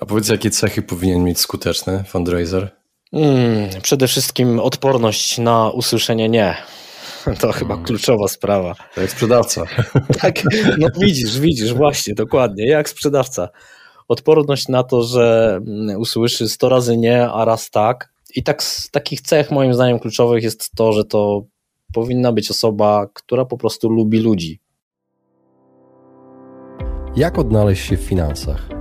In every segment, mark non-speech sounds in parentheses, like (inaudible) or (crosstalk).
A powiedz, jakie cechy powinien mieć skuteczny fundraiser? Hmm, przede wszystkim odporność na usłyszenie nie. To chyba hmm. kluczowa sprawa. To jak sprzedawca. (laughs) tak, no widzisz, widzisz, właśnie, dokładnie, jak sprzedawca. Odporność na to, że mm, usłyszy 100 razy nie, a raz tak. I tak z takich cech moim zdaniem kluczowych jest to, że to powinna być osoba, która po prostu lubi ludzi. Jak odnaleźć się w finansach?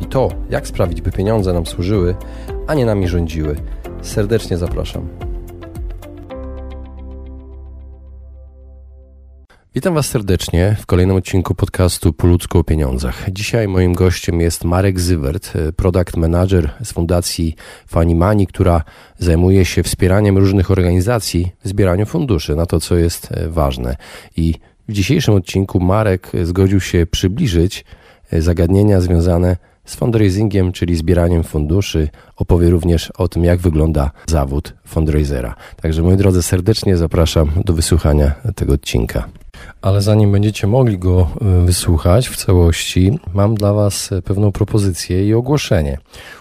i to, jak sprawić, by pieniądze nam służyły, a nie nami rządziły. Serdecznie zapraszam. Witam Was serdecznie w kolejnym odcinku podcastu Po ludzku o pieniądzach. Dzisiaj moim gościem jest Marek Zywert, product manager z fundacji Fanny Money, która zajmuje się wspieraniem różnych organizacji w zbieraniu funduszy na to, co jest e, ważne. I w dzisiejszym odcinku Marek zgodził się przybliżyć e, zagadnienia związane z fundraisingiem, czyli zbieraniem funduszy. Opowie również o tym, jak wygląda zawód fundraisera. Także moi drodzy, serdecznie zapraszam do wysłuchania tego odcinka. Ale zanim będziecie mogli go e, wysłuchać w całości, mam dla Was pewną propozycję i ogłoszenie.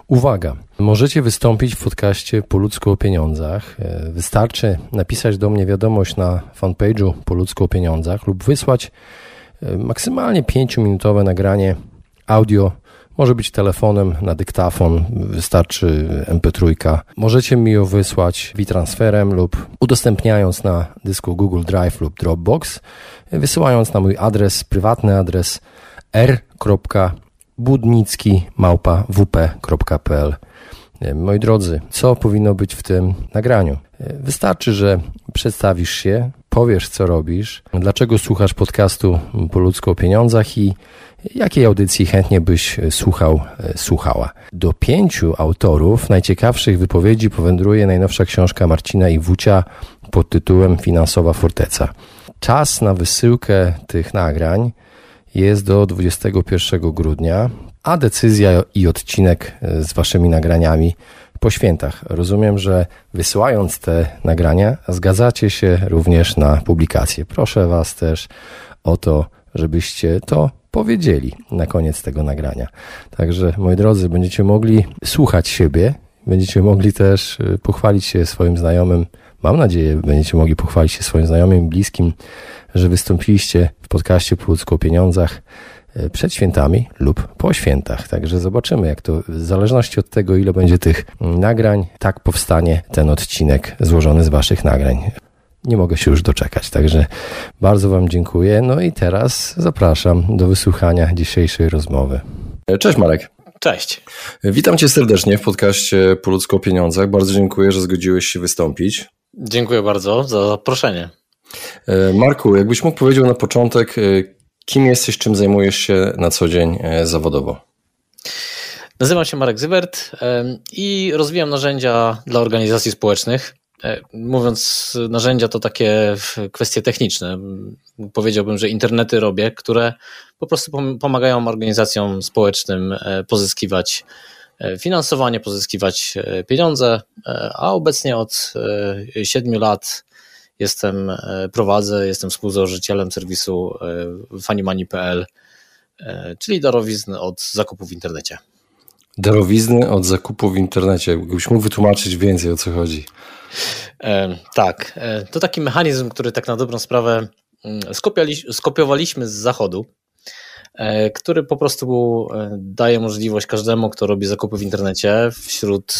Uwaga! Możecie wystąpić w podcaście Po ludzku o pieniądzach. E, wystarczy napisać do mnie wiadomość na fanpage'u Po ludzku o pieniądzach lub wysłać maksymalnie 5-minutowe nagranie audio może być telefonem na dyktafon, wystarczy MP3. Możecie mi ją wysłać WeTransferem lub udostępniając na dysku Google Drive lub Dropbox, wysyłając na mój adres, prywatny adres r.budnicki.wp.pl Moi drodzy, co powinno być w tym nagraniu? Wystarczy, że przedstawisz się, powiesz co robisz, dlaczego słuchasz podcastu po o pieniądzach i Jakiej audycji chętnie byś słuchał, e, słuchała? Do pięciu autorów najciekawszych wypowiedzi powędruje najnowsza książka Marcina Iwucia pod tytułem Finansowa Forteca. Czas na wysyłkę tych nagrań jest do 21 grudnia, a decyzja i odcinek e, z waszymi nagraniami po świętach. Rozumiem, że wysyłając te nagrania, zgadzacie się również na publikację. Proszę Was też o to, żebyście to powiedzieli na koniec tego nagrania. Także, moi drodzy, będziecie mogli słuchać siebie, będziecie mogli też y, pochwalić się swoim znajomym. Mam nadzieję, będziecie mogli pochwalić się swoim znajomym, bliskim, że wystąpiliście w podcaście po ludzku o pieniądzach przed świętami lub po świętach. Także zobaczymy, jak to w zależności od tego, ile będzie tych nagrań, tak powstanie ten odcinek złożony z Waszych nagrań nie mogę się już doczekać. Także bardzo Wam dziękuję. No i teraz zapraszam do wysłuchania dzisiejszej rozmowy. Cześć Marek. Cześć. Witam Cię serdecznie w podcaście Po ludzko o pieniądzach. Bardzo dziękuję, że zgodziłeś się wystąpić. Dziękuję bardzo za zaproszenie. E, Marku, jakbyś mógł powiedzieć na początek, e, kim jesteś, czym zajmujesz się na co dzień e, zawodowo? Nazywam się Marek Zybert i rozwijam narzędzia dla organizacji społecznych. E, mówiąc narzędzia, to takie kwestie techniczne. Powiedziałbym, że internety robię, które po prostu pomagają organizacjom społecznym e, pozyskiwać finansowanie, pozyskiwać pieniądze, a obecnie od siedmiu lat jestem, prowadzę, jestem współzałożycielem serwisu funnymoney.pl, czyli darowizny od zakupu w internecie. Darowizny od zakupu w internecie. Gdybyś mógł wytłumaczyć więcej o co chodzi. E, tak, e, to taki mechanizm, który tak na dobrą sprawę mm, skopiowaliśmy z zachodu, e, który po prostu daje możliwość każdemu, kto robi zakupy w internecie, wśród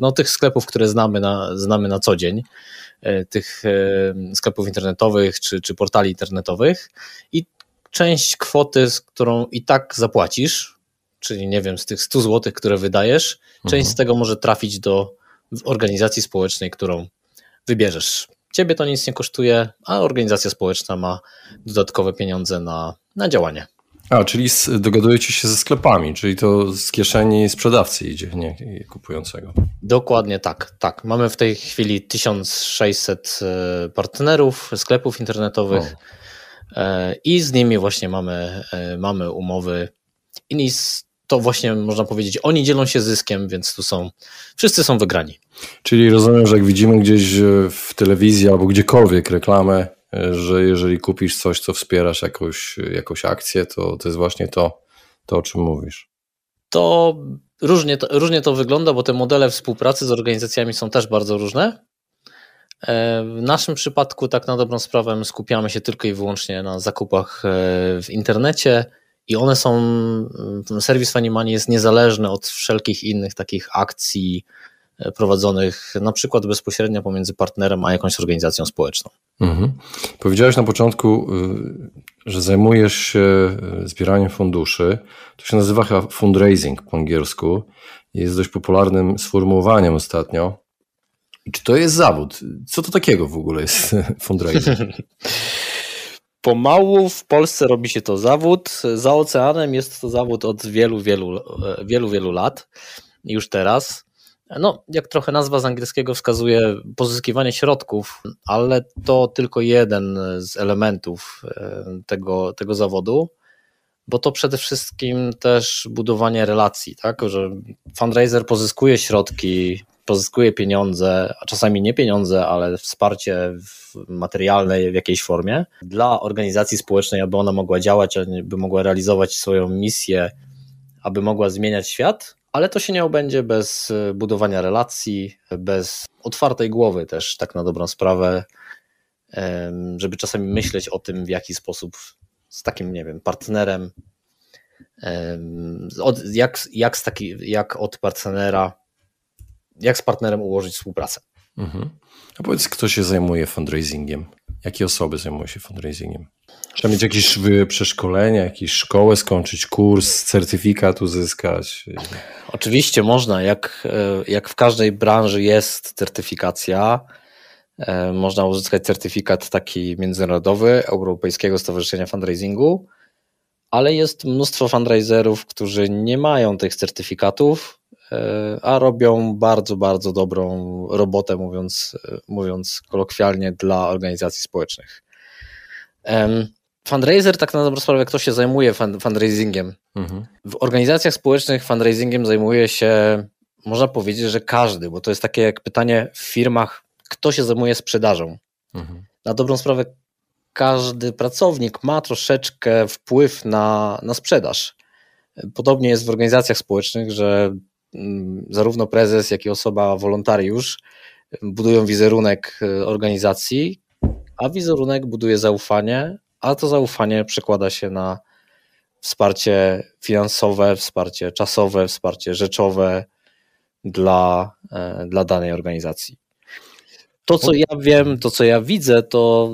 no, tych sklepów, które znamy na, znamy na co dzień, tych sklepów internetowych czy, czy portali internetowych i część kwoty, z którą i tak zapłacisz, czyli nie wiem, z tych 100 zł, które wydajesz, część mhm. z tego może trafić do organizacji społecznej, którą wybierzesz. Ciebie to nic nie kosztuje, a organizacja społeczna ma dodatkowe pieniądze na, na działanie. A, czyli dogadujecie się ze sklepami, czyli to z kieszeni sprzedawcy idzie, nie kupującego. Dokładnie tak, tak. Mamy w tej chwili 1600 e, partnerów, sklepów internetowych o. E, i z nimi właśnie mamy, e, mamy umowy i to właśnie można powiedzieć, oni dzielą się zyskiem, więc tu są, wszyscy są wygrani. Czyli rozumiem, że jak widzimy gdzieś w telewizji albo gdziekolwiek reklamę, że jeżeli kupisz coś, co wspierasz jakąś, jakąś akcję, to to jest właśnie to, to, o czym mówisz. To różnie, to różnie to wygląda, bo te modele współpracy z organizacjami są też bardzo różne. E, w naszym przypadku, tak na dobrą sprawę, skupiamy się tylko i wyłącznie na zakupach e, w internecie i one są, serwis Funny jest niezależny od wszelkich innych takich akcji, prowadzonych na przykład bezpośrednio pomiędzy partnerem a jakąś organizacją społeczną. Mhm. Powiedziałeś na początku, y, że zajmujesz się y, zbieraniem funduszy. To się nazywa fundraising po angielsku. Jest dość popularnym sformułowaniem ostatnio. Czy to jest zawód? Co to takiego w ogóle jest (laughs) fundraising? (laughs) Pomału w Polsce robi się to zawód. Za oceanem jest to zawód od wielu, wielu, wielu, wielu lat. Już teraz. No, jak trochę nazwa z angielskiego wskazuje, pozyskiwanie środków, ale to tylko jeden z elementów e, tego, tego zawodu, bo to przede wszystkim też budowanie relacji, tak? Że fundraiser pozyskuje środki, pozyskuje pieniądze, a czasami nie pieniądze, ale wsparcie materialne w jakiejś formie dla organizacji społecznej, aby ona mogła działać, aby mogła realizować swoją misję, aby mogła zmieniać świat ale to się nie obędzie bez e, budowania relacji, bez otwartej głowy też, tak na dobrą sprawę, żeby czasami myśleć o tym, w jaki sposób z takim, nie wiem, partnerem, jak, jak, z taki, jak od partnera, jak z partnerem ułożyć współpracę. Mhm. A powiedz, kto się zajmuje fundraisingiem? Jakie osoby zajmują się fundraisingiem? Trzeba mieć jakieś przeszkolenie, jakieś szkołę skończyć, kurs, certyfikat uzyskać. Oczywiście można, jak, e, jak w każdej branży jest certyfikacja. E, można uzyskać certyfikat taki międzynarodowy Europejskiego Stowarzyszenia Fundraisingu, ale jest mnóstwo fundraiserów, którzy nie mają tych certyfikatów, a robią bardzo, bardzo dobrą robotę, mówiąc, mówiąc kolokwialnie, dla organizacji społecznych. Fundraiser, tak na dobrą sprawę, kto się zajmuje fundraisingiem? Mhm. W organizacjach społecznych fundraisingiem zajmuje się, można powiedzieć, że każdy, bo to jest takie jak pytanie w firmach, kto się zajmuje sprzedażą. Mhm. Na dobrą sprawę, każdy pracownik ma troszeczkę wpływ na, na sprzedaż. Podobnie jest w organizacjach społecznych, że zarówno prezes, jak i osoba wolontariusz budują wizerunek e, organizacji, a wizerunek buduje zaufanie, a to zaufanie przekłada się na wsparcie finansowe, wsparcie czasowe, wsparcie rzeczowe dla, e, dla danej organizacji. To, co ja wiem, to, co ja widzę, to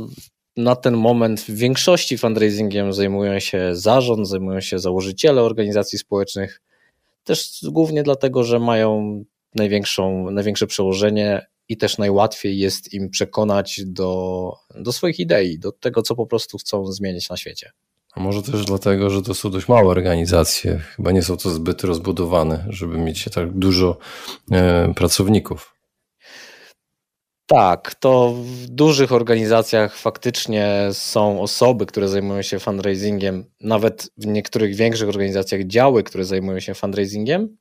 na ten moment w większości fundraisingiem zajmują się zarząd, zajmują się założyciele organizacji społecznych, też głównie dlatego, że mają największą, największe przełożenie i też najłatwiej jest im przekonać do, do swoich idei, do tego, co po prostu chcą zmienić na świecie. A może też dlatego, że to są dość małe organizacje, chyba nie są to zbyt rozbudowane, żeby mieć tak dużo e, pracowników. Tak, to w dużych organizacjach faktycznie są osoby, które zajmują się fundraisingiem, nawet w niektórych większych organizacjach działy, które zajmują się fundraisingiem,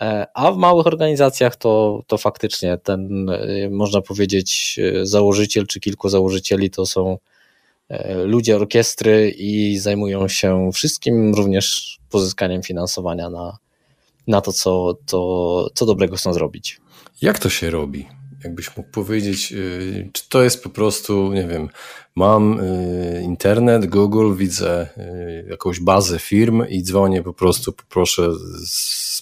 E, a w małych organizacjach to, to faktycznie ten, e, można powiedzieć, e, założyciel czy kilku założycieli to są ludzie orkiestry i zajmują się wszystkim, również pozyskaniem finansowania na, na to, co, to, co dobrego chcą zrobić. Jak to się robi? Jakbyś mógł powiedzieć, czy to jest po prostu, nie wiem, mam internet, Google, widzę jakąś bazę firm i dzwonię po prostu, poproszę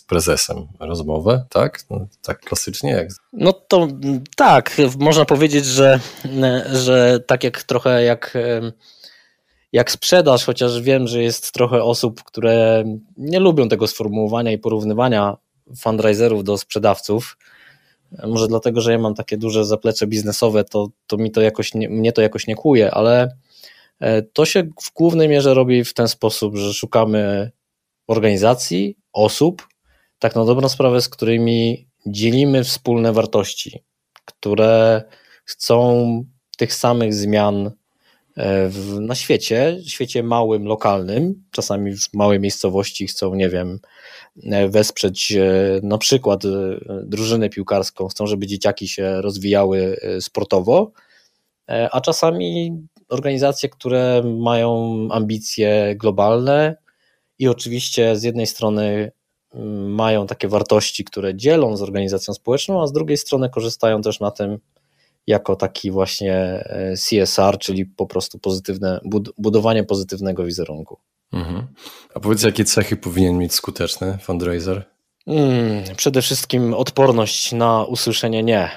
prezesem rozmowę, tak? No, tak klasycznie jak. No to tak, można powiedzieć, że, że tak jak trochę jak, jak sprzedaż, chociaż wiem, że jest trochę osób, które nie lubią tego sformułowania i porównywania fundraiserów do sprzedawców. Może dlatego, że ja mam takie duże zaplecze biznesowe, to, to mi to jakoś nie, mnie to jakoś nie kuje, ale To się w głównej mierze robi w ten sposób, że szukamy organizacji, osób, tak na dobrą sprawę, z którymi dzielimy wspólne wartości, które chcą tych samych zmian e, w, na świecie, świecie małym, lokalnym, czasami w małej miejscowości chcą, nie wiem, e, wesprzeć e, na przykład drużynę piłkarską, chcą, żeby dzieciaki się rozwijały sportowo, a czasami organizacje, które mają ambicje globalne i oczywiście z jednej strony mm, mają takie wartości, które dzielą z organizacją społeczną, a z drugiej strony korzystają też na tym, jako taki właśnie e, CSR, czyli po prostu pozytywne, budowanie pozytywnego wizerunku. Mhm. A powiedz, jakie cechy powinien mieć skuteczny fundraiser? Hmm, przede wszystkim odporność na usłyszenie nie.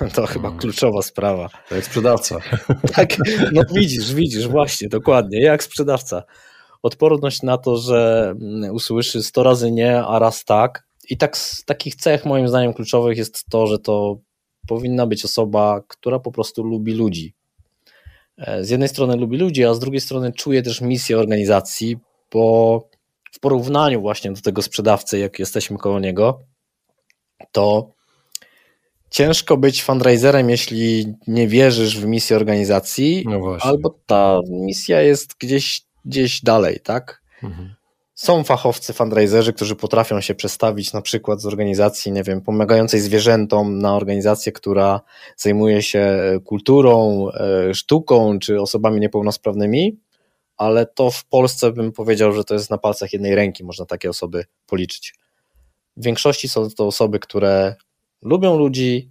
(laughs) To chyba hmm. kluczowa sprawa. To jak sprzedawca. (laughs) tak, no widzisz, widzisz, właśnie, dokładnie, jak sprzedawca. Odporność na to, że mm, usłyszy 100 razy nie, a raz tak. I tak z takich cech moim zdaniem kluczowych jest to, że to powinna być osoba, która po prostu lubi ludzi. E, z jednej strony lubi ludzi, a z drugiej strony czuje też misję organizacji, bo w porównaniu właśnie do tego sprzedawcy, jak jesteśmy koło niego, to ciężko być fundraiserem, jeśli nie wierzysz w misję organizacji, no albo ta misja jest gdzieś, gdzieś dalej, tak? Mhm. Są fachowcy fundraiserzy, którzy potrafią się przestawić na przykład z organizacji, nie wiem, pomagającej zwierzętom na organizację, która zajmuje się e, kulturą, e, sztuką czy osobami niepełnosprawnymi, ale to w Polsce bym powiedział, że to jest na palcach jednej ręki, można takie osoby policzyć. W większości są to osoby, które lubią ludzi,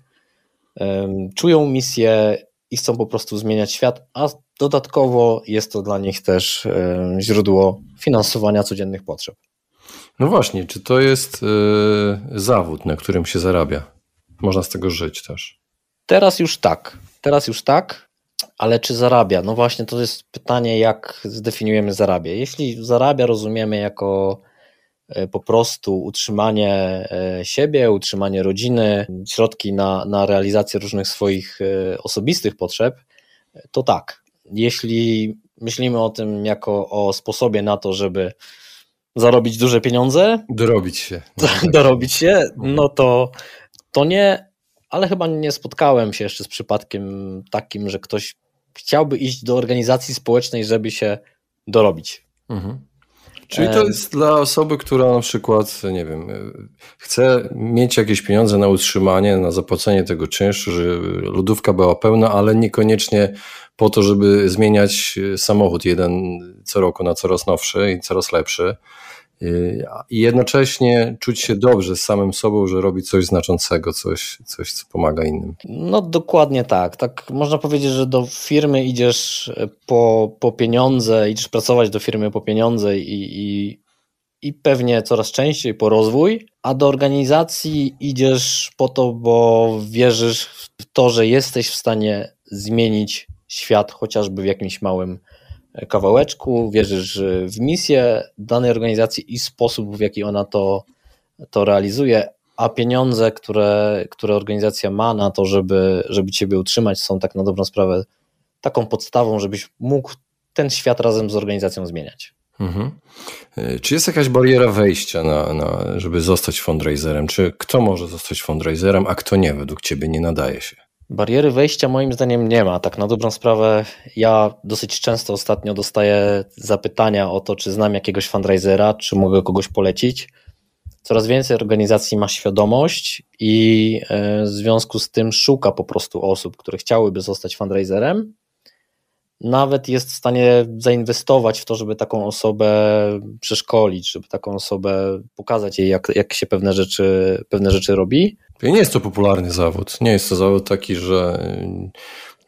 czują misję i chcą po prostu zmieniać świat, a dodatkowo jest to dla nich też e, źródło finansowania codziennych potrzeb. No właśnie, czy to jest e, zawód, na którym się zarabia? Można z tego żyć też. Teraz już tak. Teraz już tak, ale czy zarabia? No właśnie, to jest pytanie, jak zdefiniujemy zarabia. Jeśli zarabia rozumiemy jako po prostu utrzymanie siebie, utrzymanie rodziny, środki na, na realizację różnych swoich osobistych potrzeb, to tak. Jeśli myślimy o tym jako o sposobie na to, żeby zarobić duże pieniądze, dorobić się, (laughs) dorobić się, no to, to nie, ale chyba nie spotkałem się jeszcze z przypadkiem takim, że ktoś chciałby iść do organizacji społecznej, żeby się dorobić. Mhm. Czyli to jest dla osoby, która na przykład, nie wiem, chce mieć jakieś pieniądze na utrzymanie, na zapłacenie tego czynszu, że lodówka była pełna, ale niekoniecznie po to, żeby zmieniać samochód jeden co roku na coraz nowszy i coraz lepszy. I jednocześnie czuć się dobrze z samym sobą, że robi coś znaczącego, coś, coś co pomaga innym. No dokładnie tak. Tak można powiedzieć, że do firmy idziesz po, po pieniądze, idziesz pracować do firmy po pieniądze i, i, i pewnie coraz częściej po rozwój, a do organizacji idziesz po to, bo wierzysz w to, że jesteś w stanie zmienić świat chociażby w jakimś małym kawałeczku, wierzysz w misję danej organizacji i sposób, w jaki ona to, to realizuje, a pieniądze, które, które organizacja ma na to, żeby, żeby Ciebie utrzymać, są tak na dobrą sprawę taką podstawą, żebyś mógł ten świat razem z organizacją zmieniać. Mhm. Czy jest jakaś bariera wejścia, na, na, żeby zostać fundraiserem? Czy kto może zostać fundraiserem, a kto nie, według Ciebie nie nadaje się? Bariery wejścia moim zdaniem nie ma. Tak na dobrą sprawę, ja dosyć często ostatnio dostaję zapytania o to, czy znam jakiegoś fundraisera, czy mogę kogoś polecić. Coraz więcej organizacji ma świadomość i e, w związku z tym szuka po prostu osób, które chciałyby zostać fundraiserem. Nawet jest w stanie zainwestować w to, żeby taką osobę przeszkolić, żeby taką osobę pokazać jej, jak, jak się pewne rzeczy, pewne rzeczy robi. Nie jest to popularny zawód. Nie jest to zawód taki, że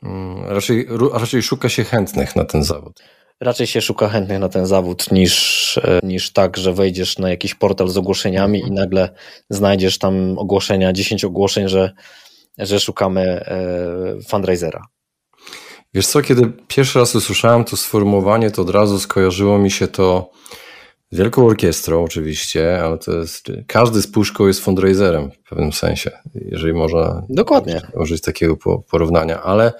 mm, raczej, raczej szuka się chętnych na ten zawód. Raczej się szuka chętnych na ten zawód niż, e, niż tak, że wejdziesz na jakiś portal z ogłoszeniami i nagle znajdziesz tam ogłoszenia, 10 ogłoszeń, że, że szukamy e, fundraisera. Wiesz co, kiedy pierwszy raz usłyszałem to sformułowanie, to od razu skojarzyło mi się to Wielką orkiestrą oczywiście, ale to jest, każdy z puszką jest fundraiserem w pewnym sensie, jeżeli można Dokładnie. użyć takiego porównania, ale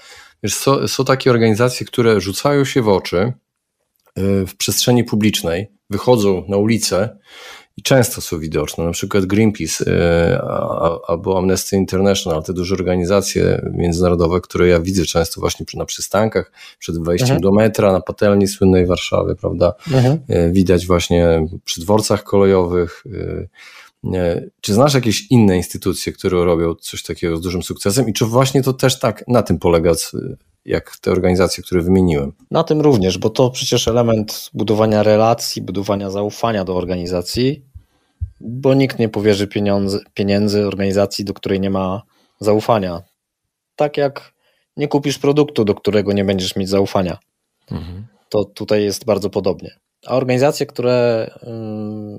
Wiesz, są, są takie organizacje, które rzucają się w oczy w przestrzeni publicznej, wychodzą na ulicę i często są widoczne, na przykład Greenpeace e, albo Amnesty International, te duże organizacje międzynarodowe, które ja widzę często właśnie na przystankach, przed wejściem mhm. do metra, na patelni słynnej Warszawy, prawda? Mhm. E, widać właśnie przy dworcach kolejowych. E, czy znasz jakieś inne instytucje, które robią coś takiego z dużym sukcesem i czy właśnie to też tak na tym polega jak te organizacje, które wymieniłem. Na tym również, bo to przecież element budowania relacji, budowania zaufania do organizacji, bo nikt nie powierzy pieniądze, pieniędzy organizacji, do której nie ma zaufania. Tak jak nie kupisz produktu, do którego nie będziesz mieć zaufania. Mhm. To tutaj jest bardzo podobnie. A organizacje, które,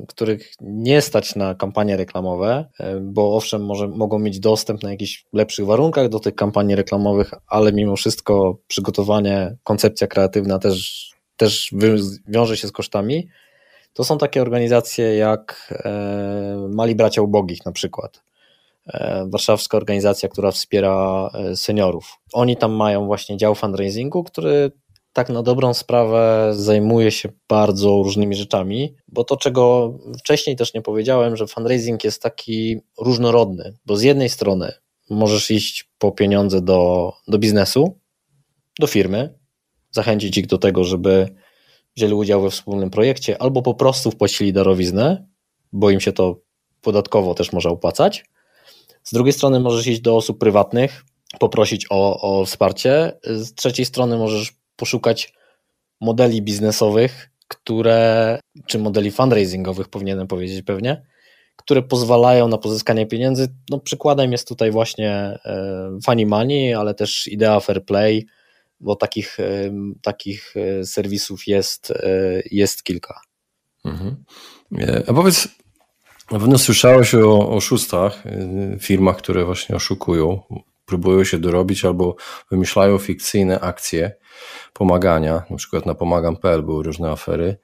których nie stać na kampanie reklamowe, e, bo owszem, może, mogą mieć dostęp na jakichś lepszych warunkach do tych kampanii reklamowych, ale mimo wszystko przygotowanie, koncepcja kreatywna też, też wiąże się z kosztami, to są takie organizacje jak e, Mali Bracia Ubogich na przykład. E, warszawska organizacja, która wspiera seniorów. Oni tam mają właśnie dział fundraisingu, który tak na dobrą sprawę zajmuje się bardzo różnymi rzeczami, bo to, czego wcześniej też nie powiedziałem, że fundraising jest taki różnorodny, bo z jednej strony możesz iść po pieniądze do, do biznesu, do firmy, zachęcić ich do tego, żeby wzięli udział we wspólnym projekcie, albo po prostu wpłacili darowiznę, bo im się to podatkowo też może opłacać. Z drugiej strony możesz iść do osób prywatnych, poprosić o, o wsparcie. Z trzeciej strony możesz poszukać modeli biznesowych, które, czy modeli fundraisingowych powinienem powiedzieć pewnie, które pozwalają na pozyskanie pieniędzy. No, przykładem jest tutaj właśnie e, Funny Money, ale też idea Fair Play, bo takich, e, takich e, serwisów jest, jest kilka. Mhm. A powiedz, na pewno słyszałeś o oszustach, firmach, które właśnie oszukują, próbują się dorobić albo wymyślają fikcyjne akcje pomagania, na przykład na pomagam.pl były różne afery.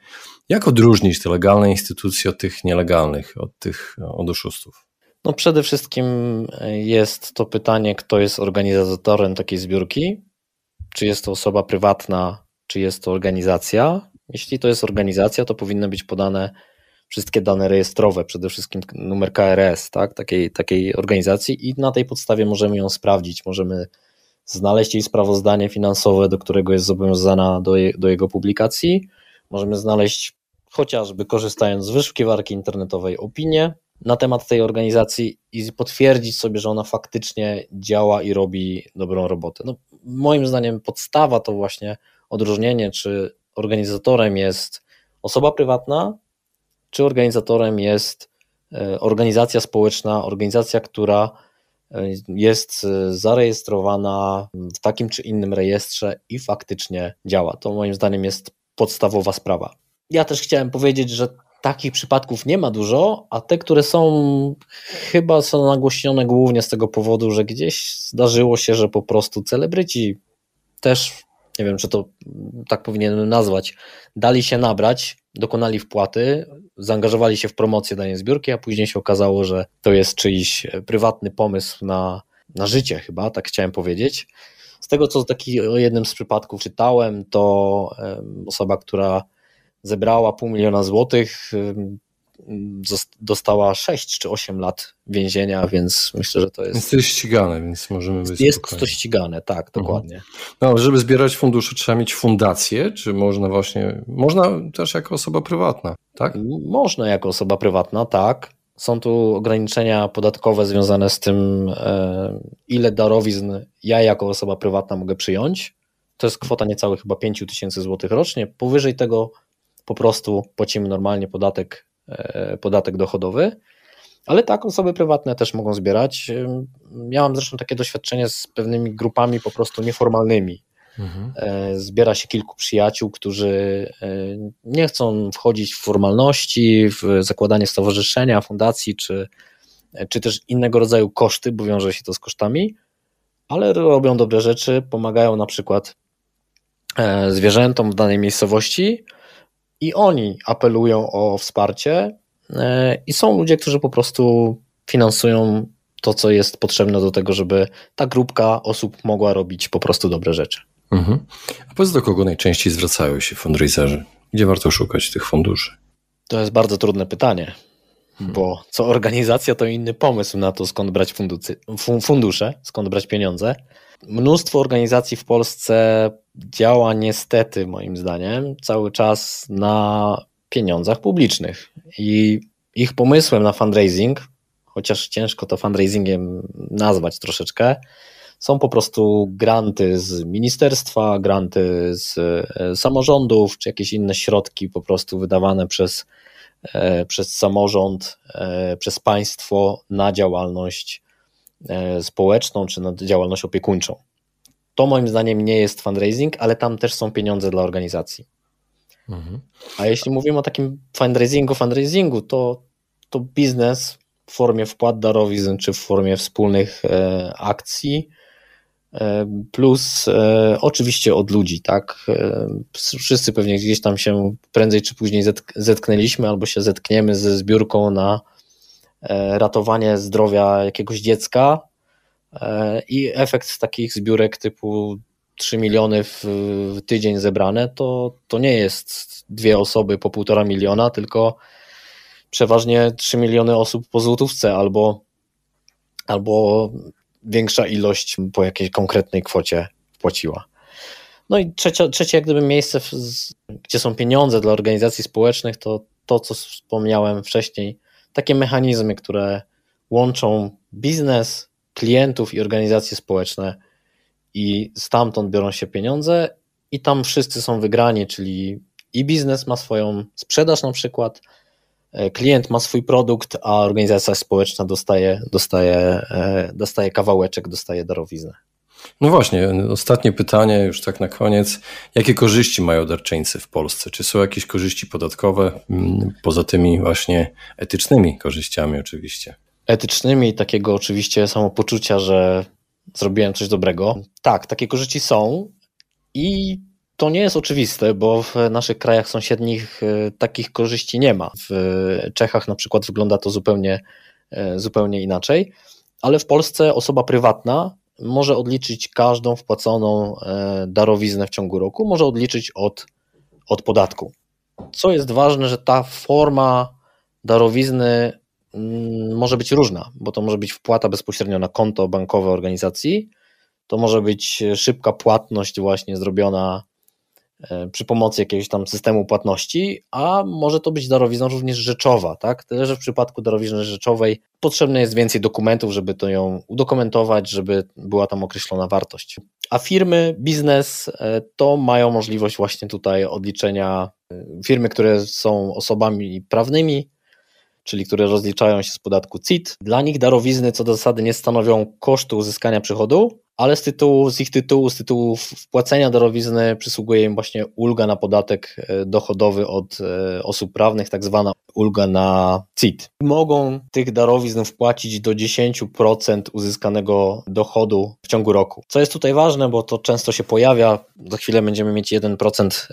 Jak odróżnić te legalne instytucje od tych nielegalnych, od tych od oszustów? No przede wszystkim jest to pytanie, kto jest organizatorem takiej zbiórki. Czy jest to osoba prywatna, czy jest to organizacja? Jeśli to jest organizacja, to powinny być podane wszystkie dane rejestrowe, przede wszystkim numer KRS, tak, takiej, takiej organizacji i na tej podstawie możemy ją sprawdzić, możemy znaleźć jej sprawozdanie finansowe, do którego jest zobowiązana do, je, do jego publikacji. Możemy znaleźć chociażby korzystając z wyszukiwarki internetowej opinię na temat tej organizacji i potwierdzić sobie, że ona faktycznie działa i robi dobrą robotę. No, moim zdaniem podstawa to właśnie odróżnienie, czy organizatorem jest osoba prywatna, czy organizatorem jest e, organizacja społeczna, organizacja, która jest e, zarejestrowana w takim czy innym rejestrze i faktycznie działa. To moim zdaniem jest podstawowa sprawa. Ja też chciałem powiedzieć, że takich przypadków nie ma dużo, a te, które są, chyba są nagłośnione głównie z tego powodu, że gdzieś zdarzyło się, że po prostu celebryci też, nie wiem, czy to tak powinienem nazwać, dali się nabrać, dokonali wpłaty, zaangażowali się w promocję danej zbiórki, a później się okazało, że to jest czyjś prywatny pomysł na, na życie, chyba, tak chciałem powiedzieć. Z tego, co taki o jednym z przypadków czytałem, to osoba, która zebrała pół miliona złotych, dostała 6 czy 8 lat więzienia, więc myślę, że to jest. Jest to ścigane, więc możemy być. Jest spokojni. to ścigane, tak, mhm. dokładnie. No, żeby zbierać fundusze, trzeba mieć fundację, czy można właśnie. Można też jako osoba prywatna, tak? Można jako osoba prywatna, tak. Są tu ograniczenia podatkowe związane z tym, e, ile darowizn ja jako osoba prywatna mogę przyjąć. To jest kwota niecałych chyba 5 tysięcy złotych rocznie. Powyżej tego po prostu płacimy normalnie podatek E, podatek dochodowy. Ale tak, osoby prywatne też mogą zbierać. Miałam zresztą takie doświadczenie z pewnymi grupami po prostu nieformalnymi. Mhm. E, zbiera się kilku przyjaciół, którzy e, nie chcą wchodzić w formalności, w zakładanie stowarzyszenia, fundacji, czy, czy też innego rodzaju koszty, bo wiąże się to z kosztami, ale robią dobre rzeczy, pomagają na przykład zwierzętom w danej miejscowości, i oni apelują o wsparcie e, i są ludzie, którzy po prostu finansują to, co jest potrzebne do tego, żeby ta grupka osób mogła robić po prostu dobre rzeczy. Mhm. A powiedz, do kogo najczęściej zwracają się fundraiserzy? Gdzie warto szukać tych funduszy? To jest bardzo trudne pytanie. Bo co organizacja to inny pomysł na to, skąd brać fundusze, skąd brać pieniądze. Mnóstwo organizacji w Polsce działa niestety, moim zdaniem, cały czas na pieniądzach publicznych. I ich pomysłem na fundraising, chociaż ciężko to fundraisingiem nazwać troszeczkę, są po prostu granty z ministerstwa, granty z e, samorządów, czy jakieś inne środki po prostu wydawane przez, przez samorząd, e, przez państwo na działalność społeczną, czy na działalność opiekuńczą. To moim zdaniem nie jest fundraising, ale tam też są pieniądze dla organizacji. Mhm. A jeśli mówimy o takim fundraisingu, fundraisingu, to, to biznes w formie wpłat darowizn, czy w formie wspólnych e, akcji, e, plus e, oczywiście od ludzi, tak? E, wszyscy pewnie gdzieś tam się prędzej czy później zetknęliśmy albo się zetkniemy ze zbiórką na e, ratowanie zdrowia jakiegoś dziecka, I efekt takich zbiórek typu 3 miliony w, tydzień zebrane, to, to nie jest dwie osoby po półtora miliona, tylko przeważnie 3 miliony osób po złotówce albo, albo większa ilość po jakiejś konkretnej kwocie płaciła. No i trzecie, trzecie jak gdyby miejsce, gdzie są pieniądze dla organizacji społecznych, to to, co wspomniałem wcześniej, takie mechanizmy, które łączą biznes, klientów i organizacje społeczne i stamtąd biorą się pieniądze i tam wszyscy są wygrani, czyli i biznes ma swoją sprzedaż na przykład, klient ma swój produkt, a organizacja społeczna dostaje, dostaje, e, dostaje kawałeczek, dostaje darowiznę. No właśnie, ostatnie pytanie, już tak na koniec. Jakie korzyści mają darczyńcy w Polsce? Czy są jakieś korzyści podatkowe, mm, poza tymi właśnie etycznymi korzyściami oczywiście? etycznymi, takiego oczywiście samopoczucia, że zrobiłem coś dobrego. Tak, takie korzyści są i to nie jest oczywiste, bo w naszych krajach sąsiednich e, takich korzyści nie ma. W Czechach na przykład wygląda to zupełnie, e, zupełnie inaczej, ale w Polsce osoba prywatna może odliczyć każdą wpłaconą e, darowiznę w ciągu roku, może odliczyć od, od podatku. Co jest ważne, że ta forma darowizny Mm, może być różna, bo to może być wpłata bezpośrednio na konto bankowe organizacji, to może być szybka płatność właśnie zrobiona przy pomocy jakiegoś tam systemu płatności, a może to być darowizna również rzeczowa, tak? Tyle, że w przypadku darowizny rzeczowej potrzebne jest więcej dokumentów, żeby to ją udokumentować, żeby była tam określona wartość. A firmy, biznes e, to mają możliwość właśnie tutaj odliczenia e, firmy, które są osobami prawnymi, czyli które rozliczają się z podatku CIT. Dla nich darowizny co do zasady nie stanowią kosztu uzyskania przychodu, ale z tytułu, z ich tytułu, z tytułu wpłacenia darowizny przysługuje im właśnie ulga na podatek e, dochodowy od e, osób prawnych, tak zwana ulga na CIT. Mogą tych darowizn wpłacić do 10% uzyskanego dochodu w ciągu roku. Co jest tutaj ważne, bo to często się pojawia, za chwilę będziemy mieć 1%,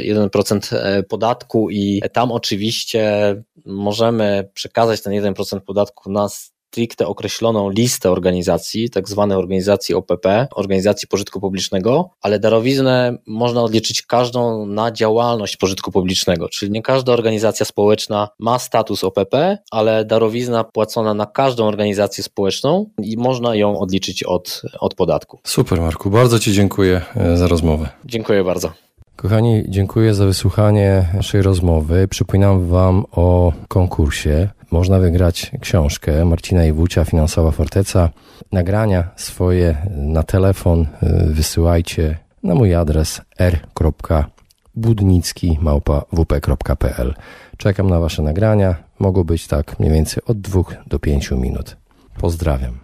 1% e, podatku i tam oczywiście możemy przekazać ten 1% podatku na stricte określoną listę organizacji, tak zwane organizacji OPP, organizacji pożytku publicznego, ale darowiznę można odliczyć każdą na działalność pożytku publicznego, czyli nie każda organizacja społeczna ma status OPP, ale darowizna płacona na każdą organizację społeczną i można ją odliczyć od, od podatku. Super Marku, bardzo Ci dziękuję e, za rozmowę. Dziękuję bardzo. Kochani, dziękuję za wysłuchanie naszej rozmowy. Przypominam Wam o konkursie. Można wygrać książkę Marcina Iwucia, Finansowa Forteca. Nagrania swoje na telefon y, wysyłajcie na mój adres r.budnicki.wp.pl Czekam na Wasze nagrania. Mogą być tak mniej więcej od dwóch do pięciu minut. Pozdrawiam.